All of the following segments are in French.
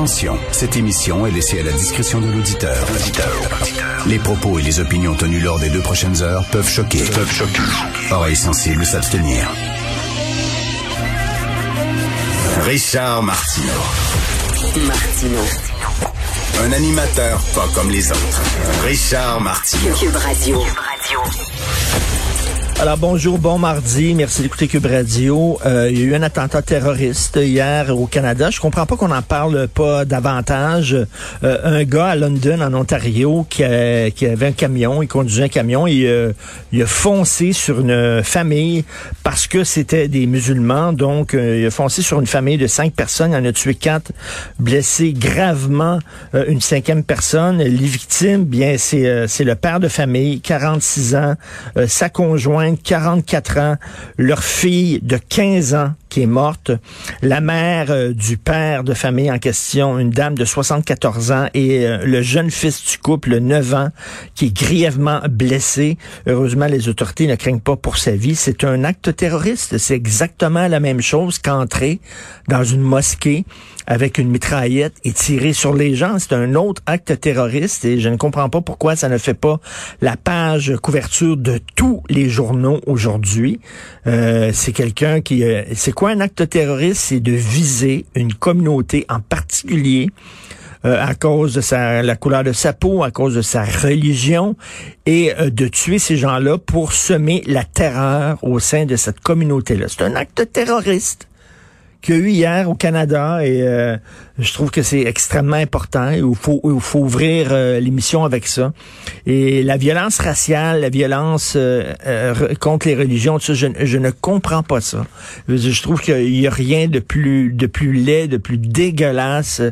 Attention, cette émission est laissée à la discrétion de l'auditeur. Les propos et les opinions tenues lors des deux prochaines heures peuvent choquer. Peuvent choquer. Oreilles sensibles s'abstenir. Richard Martineau. Martino. Un animateur pas comme les autres. Richard Martineau. Cube Radio. Alors bonjour, bon mardi, merci d'écouter Cube Radio. Euh, il y a eu un attentat terroriste hier au Canada. Je comprends pas qu'on n'en parle pas davantage. Euh, un gars à London, en Ontario, qui, a- qui avait un camion, il conduisait un camion, et euh, il a foncé sur une famille parce que c'était des musulmans. Donc, euh, il a foncé sur une famille de cinq personnes. Il en a tué quatre, blessé gravement euh, une cinquième personne. Les victimes, bien, c'est euh, le père de famille, 46 ans, euh, sa conjointe, 44 ans, leur fille de 15 ans qui est morte, la mère euh, du père de famille en question, une dame de 74 ans, et euh, le jeune fils du couple, 9 ans, qui est grièvement blessé. Heureusement, les autorités ne craignent pas pour sa vie. C'est un acte terroriste. C'est exactement la même chose qu'entrer dans une mosquée avec une mitraillette et tirer sur les gens. C'est un autre acte terroriste et je ne comprends pas pourquoi ça ne fait pas la page couverture de tous les journaux aujourd'hui. Euh, c'est quelqu'un qui... euh, c'est quoi un acte terroriste? C'est de viser une communauté en particulier euh, à cause de sa, la couleur de sa peau, à cause de sa religion, et euh, de tuer ces gens-là pour semer la terreur au sein de cette communauté-là. C'est un acte terroriste qu'il y a eu hier au Canada et euh, je trouve que c'est extrêmement important. Il faut, il faut ouvrir euh, l'émission avec ça. Et la violence raciale, la violence euh, euh, re- contre les religions, tout ça, je, ne comprends pas ça. Je, trouve qu'il y a rien de plus, de plus laid, de plus dégueulasse,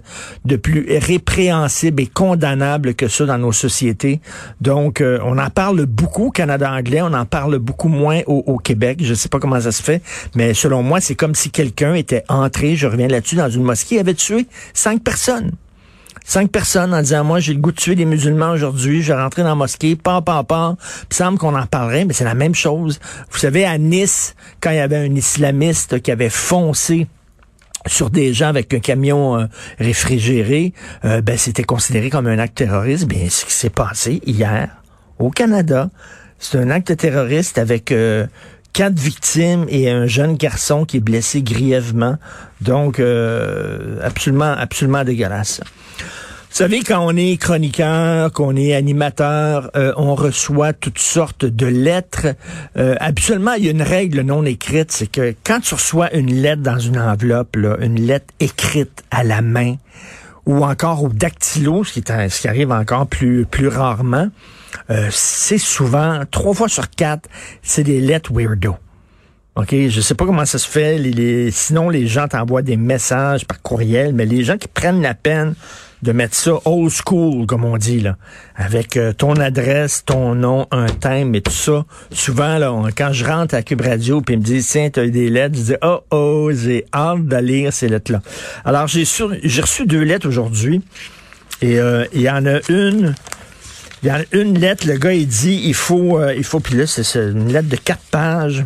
de plus répréhensible et condamnable que ça dans nos sociétés. Donc, euh, on en parle beaucoup au Canada anglais, on en parle beaucoup moins au, au Québec. Je sais pas comment ça se fait, mais selon moi, c'est comme si quelqu'un était entré, je reviens là-dessus, dans une mosquée avait tué cinq personnes. Cinq personnes en disant, moi, j'ai le goût de tuer des musulmans aujourd'hui, je vais rentrer dans la mosquée, pas, pas, pas. Il semble qu'on en parlerait, mais c'est la même chose. Vous savez, à Nice, quand il y avait un islamiste qui avait foncé sur des gens avec un camion euh, réfrigéré, euh, ben, c'était considéré comme un acte terroriste. Bien, ce qui s'est passé hier au Canada, c'est un acte terroriste avec euh, quatre victimes et un jeune garçon qui est blessé grièvement. Donc, euh, absolument, absolument dégueulasse. Vous savez, quand on est chroniqueur, qu'on est animateur, euh, on reçoit toutes sortes de lettres. Euh, habituellement, il y a une règle non écrite, c'est que quand tu reçois une lettre dans une enveloppe, une lettre écrite à la main, ou encore au dactylo, ce qui, est ce qui arrive encore plus, plus rarement, euh, c'est souvent, trois fois sur quatre, c'est des lettres weirdo. OK, je sais pas comment ça se fait. Sinon, les gens t'envoient des messages par courriel, mais les gens qui prennent la peine de mettre ça old school, comme on dit, là, avec euh, ton adresse, ton nom, un thème et tout ça. Souvent, là, quand je rentre à Cube Radio puis ils me disent, tiens, t'as eu des lettres, je dis, oh, oh, j'ai hâte de lire ces lettres-là. Alors, j'ai j'ai reçu deux lettres aujourd'hui et euh, il y en a une a une lettre, le gars, il dit, il faut, euh, il faut, puis là, c'est une lettre de quatre pages.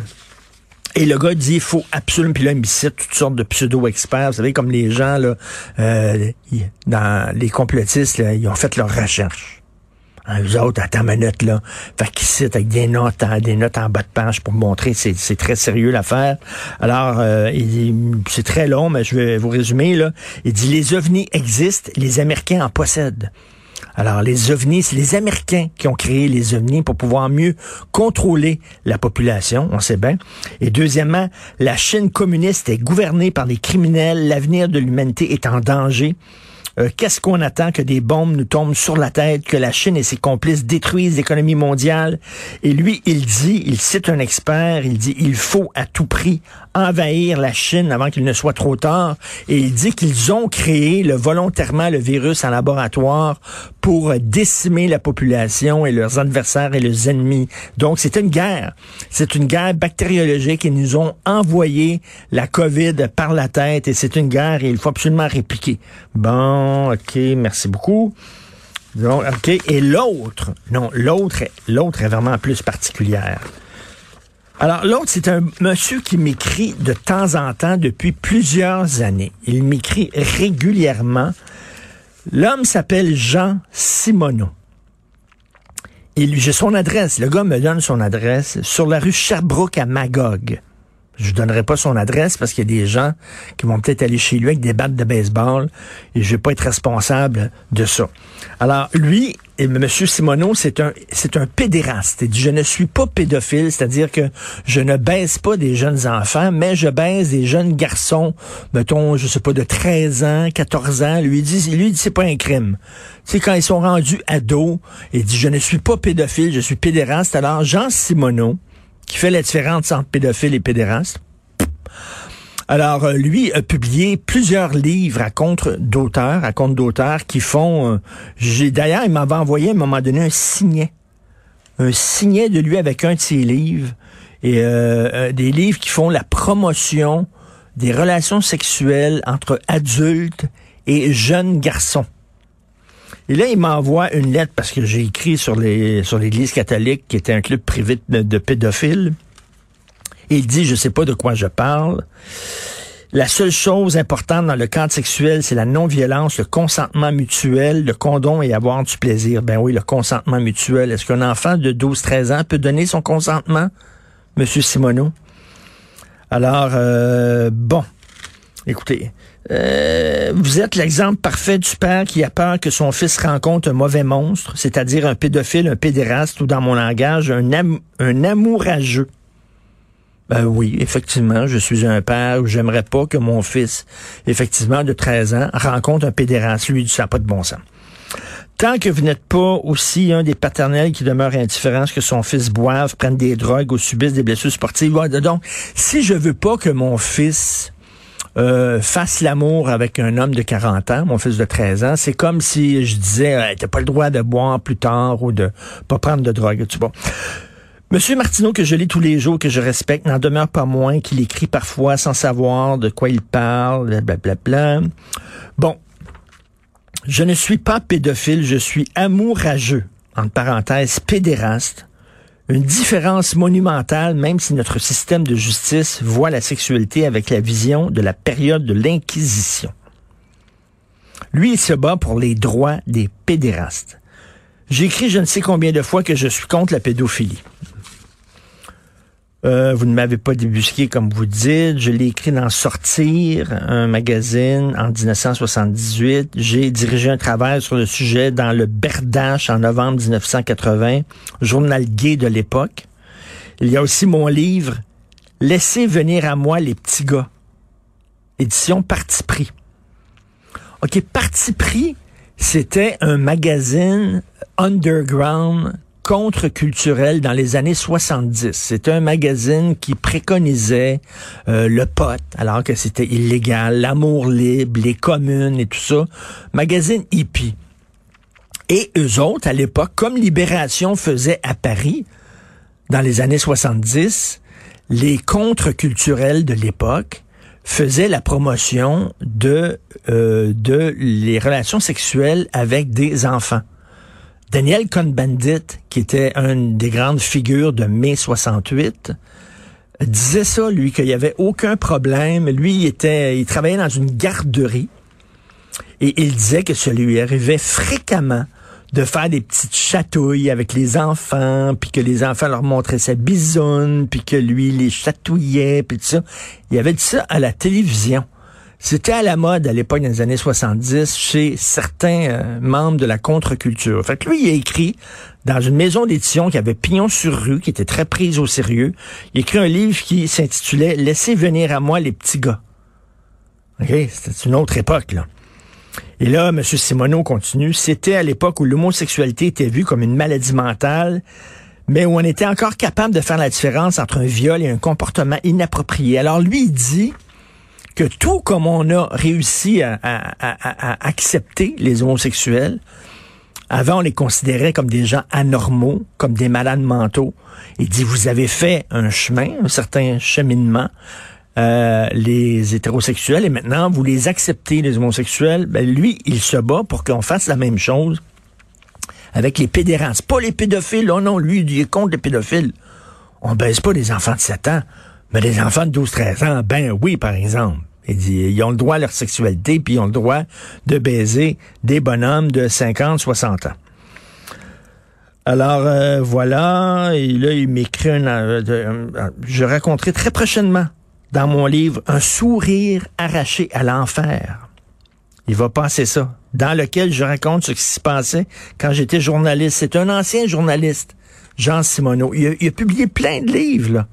Et le gars dit, il faut absolument, puis là, il me cite toutes sortes de pseudo-experts. Vous savez, comme les gens, là, euh, dans les complotistes, là, ils ont fait leur recherche. Hein, eux autres, attends une minute, là. Fait qu'ils citent avec des notes, des notes en bas de page pour montrer, c'est, c'est très sérieux l'affaire. Alors, euh, c'est très long, mais je vais vous résumer, là. Il dit, les ovnis existent, les Américains en possèdent. Alors, les ovnis, c'est les Américains qui ont créé les ovnis pour pouvoir mieux contrôler la population, on sait bien. Et deuxièmement, la Chine communiste est gouvernée par des criminels, l'avenir de l'humanité est en danger. Euh, Qu'est-ce qu'on attend que des bombes nous tombent sur la tête, que la Chine et ses complices détruisent l'économie mondiale? Et lui, il dit, il cite un expert, il dit, il faut à tout prix envahir la Chine avant qu'il ne soit trop tard. Et il dit qu'ils ont créé le, volontairement le virus en laboratoire pour décimer la population et leurs adversaires et leurs ennemis. Donc, c'est une guerre. C'est une guerre bactériologique. Ils nous ont envoyé la COVID par la tête et c'est une guerre et il faut absolument répliquer. Bon, OK, merci beaucoup. OK. Et l'autre, non, l'autre, l'autre est vraiment plus particulière. Alors, l'autre, c'est un monsieur qui m'écrit de temps en temps depuis plusieurs années. Il m'écrit régulièrement. L'homme s'appelle Jean Simoneau. J'ai son adresse. Le gars me donne son adresse sur la rue Sherbrooke à Magog. Je ne donnerai pas son adresse parce qu'il y a des gens qui vont peut-être aller chez lui avec des battes de baseball et je vais pas être responsable de ça. Alors, lui, et M. Simoneau, c'est un, c'est un pédéraste. Il dit, je ne suis pas pédophile, c'est-à-dire que je ne baise pas des jeunes enfants, mais je baise des jeunes garçons, mettons, je sais pas, de 13 ans, 14 ans. Lui, il dit, lui, il dit, c'est pas un crime. Tu sais, quand ils sont rendus ados, il dit, je ne suis pas pédophile, je suis pédéraste. Alors, Jean Simoneau, qui fait la différence entre pédophile et pédéraste. Alors, euh, lui a publié plusieurs livres à contre d'auteurs, à compte d'auteurs qui font... Euh, D'ailleurs, il m'avait envoyé à un moment donné un signet. Un signet de lui avec un de ses livres. Et euh, des livres qui font la promotion des relations sexuelles entre adultes et jeunes garçons. Et là, il m'envoie une lettre parce que j'ai écrit sur les sur l'Église catholique, qui était un club privé de, pédophiles. Il dit, je sais pas de quoi je parle. La seule chose importante dans le cadre sexuel, c'est la non-violence, le consentement mutuel, le condom et avoir du plaisir. Ben oui, le consentement mutuel. Est-ce qu'un enfant de 12-13 ans peut donner son consentement, Monsieur Simoneau? Alors, euh, bon, écoutez, euh, vous êtes l'exemple parfait du père qui a peur que son fils rencontre un mauvais monstre, c'est-à-dire un pédophile, un pédéraste ou dans mon langage, un, un amourageux. Ben oui, effectivement, je suis un père où j'aimerais pas que mon fils, effectivement, de 13 ans, rencontre un pédéraste. Lui, ça n'a pas de bon sens. Tant que vous n'êtes pas aussi un des paternels qui demeure indifférent que son fils boive, prenne des drogues ou subisse des blessures sportives. Donc, si je veux pas que mon fils euh, fasse l'amour avec un homme de 40 ans, mon fils de 13 ans, c'est comme si je disais, t'as pas le droit de boire plus tard ou de pas prendre de drogue. Tu vois. Monsieur Martineau, que je lis tous les jours, que je respecte, n'en demeure pas moins qu'il écrit parfois sans savoir de quoi il parle, blablabla. Bla, bla. Bon, je ne suis pas pédophile, je suis amourageux, entre parenthèses, pédéraste, une différence monumentale, même si notre système de justice voit la sexualité avec la vision de la période de l'Inquisition. Lui, il se bat pour les droits des pédérastes. J'ai écrit je ne sais combien de fois que je suis contre la pédophilie. Euh, vous ne m'avez pas débusqué comme vous dites. Je l'ai écrit dans Sortir, un magazine en 1978. J'ai dirigé un travail sur le sujet dans le Berdache en novembre 1980, journal gay de l'époque. Il y a aussi mon livre Laissez venir à moi les petits gars. Édition Parti pris. OK, Parti pris, c'était un magazine underground contre-culturel dans les années 70. C'était un magazine qui préconisait euh, le pote, alors que c'était illégal, l'amour libre, les communes et tout ça. Magazine hippie. Et eux autres, à l'époque, comme Libération faisait à Paris, dans les années 70, les contre-culturels de l'époque faisaient la promotion de, euh, de les relations sexuelles avec des enfants. Daniel Cohn-Bendit, qui était une des grandes figures de mai 68, disait ça, lui, qu'il n'y avait aucun problème. Lui, il était, il travaillait dans une garderie et il disait que ça lui arrivait fréquemment de faire des petites chatouilles avec les enfants, puis que les enfants leur montraient sa bisoune, puis que lui les chatouillait, puis tout ça. Il y avait dit ça à la télévision. C'était à la mode à l'époque les années 70 chez certains euh, membres de la contre-culture. Fait que lui, il a écrit dans une maison d'édition qui avait pignon sur rue, qui était très prise au sérieux. Il a écrit un livre qui s'intitulait Laissez venir à moi les petits gars. OK? C'était une autre époque, là. Et là, M. Simoneau continue. C'était à l'époque où l'homosexualité était vue comme une maladie mentale, mais où on était encore capable de faire la différence entre un viol et un comportement inapproprié. Alors lui, il dit que tout comme on a réussi à, accepter les homosexuels, avant on les considérait comme des gens anormaux, comme des malades mentaux. Il dit, vous avez fait un chemin, un certain cheminement, euh, les hétérosexuels, et maintenant vous les acceptez, les homosexuels. Ben, lui, il se bat pour qu'on fasse la même chose avec les pédérastes. Pas les pédophiles, oh non, lui, il est contre les pédophiles. on baise pas des enfants de 7 ans, mais des enfants de 12-13 ans, ben oui, par exemple. Ils ont le droit à leur sexualité, puis ils ont le droit de baiser des bonhommes de 50, 60 ans. Alors euh, voilà, et là il m'écrit un, euh, euh, je raconterai très prochainement dans mon livre un sourire arraché à l'enfer. Il va passer ça, dans lequel je raconte ce qui s'y passait quand j'étais journaliste. C'est un ancien journaliste, Jean Simoneau. Il a, il a publié plein de livres là,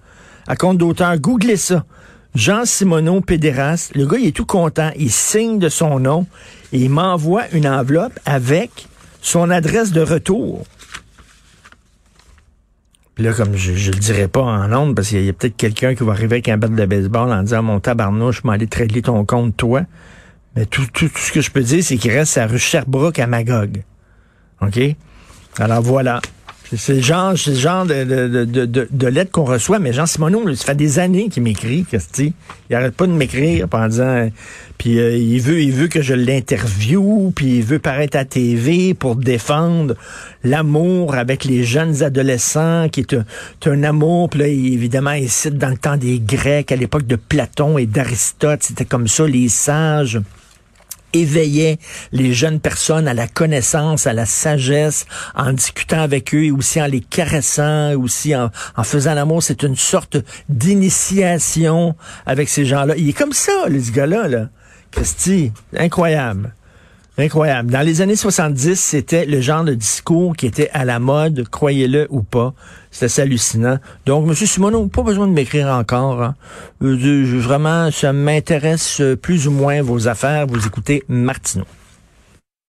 à compte d'auteur. Googlez ça. Jean Simoneau, pédéraste. Le gars, il est tout content. Il signe de son nom et il m'envoie une enveloppe avec son adresse de retour là, comme je, je le dirais pas en ondes, parce qu'il y a, peut-être quelqu'un qui va arriver avec un bat de baseball en disant mon tabarnouche, je vais aller trader ton compte, toi. Mais tout, tout, tout ce que je peux dire, c'est qu'il reste à rue Sherbrooke à Magog. OK? Alors voilà. C'est le genre, c'est le genre de, de, de, de, de lettres qu'on reçoit, mais Jean Simoneau, ça fait des années qu'il m'écrit, Christy. Il arrête pas de m'écrire en disant puis euh, il veut il veut que je l'interviewe, puis il veut paraître à TV pour défendre l'amour avec les jeunes adolescents, qui est un, un amour, puis là, évidemment, il cite dans le temps des Grecs, à l'époque de Platon et d'Aristote, c'était comme ça, les sages éveillait les jeunes personnes à la connaissance, à la sagesse, en discutant avec eux et aussi en les caressant, aussi en, en faisant l'amour. C'est une sorte d'initiation avec ces gens-là. Il est comme ça, ce gars-là. Là. Christy, incroyable. Incroyable. Dans les années 70, c'était le genre de discours qui était à la mode, croyez-le ou pas. C'était hallucinant. Donc, M. Simoneau, pas besoin de m'écrire encore. Hein. Euh, vraiment, ça m'intéresse plus ou moins vos affaires. Vous écoutez Martineau.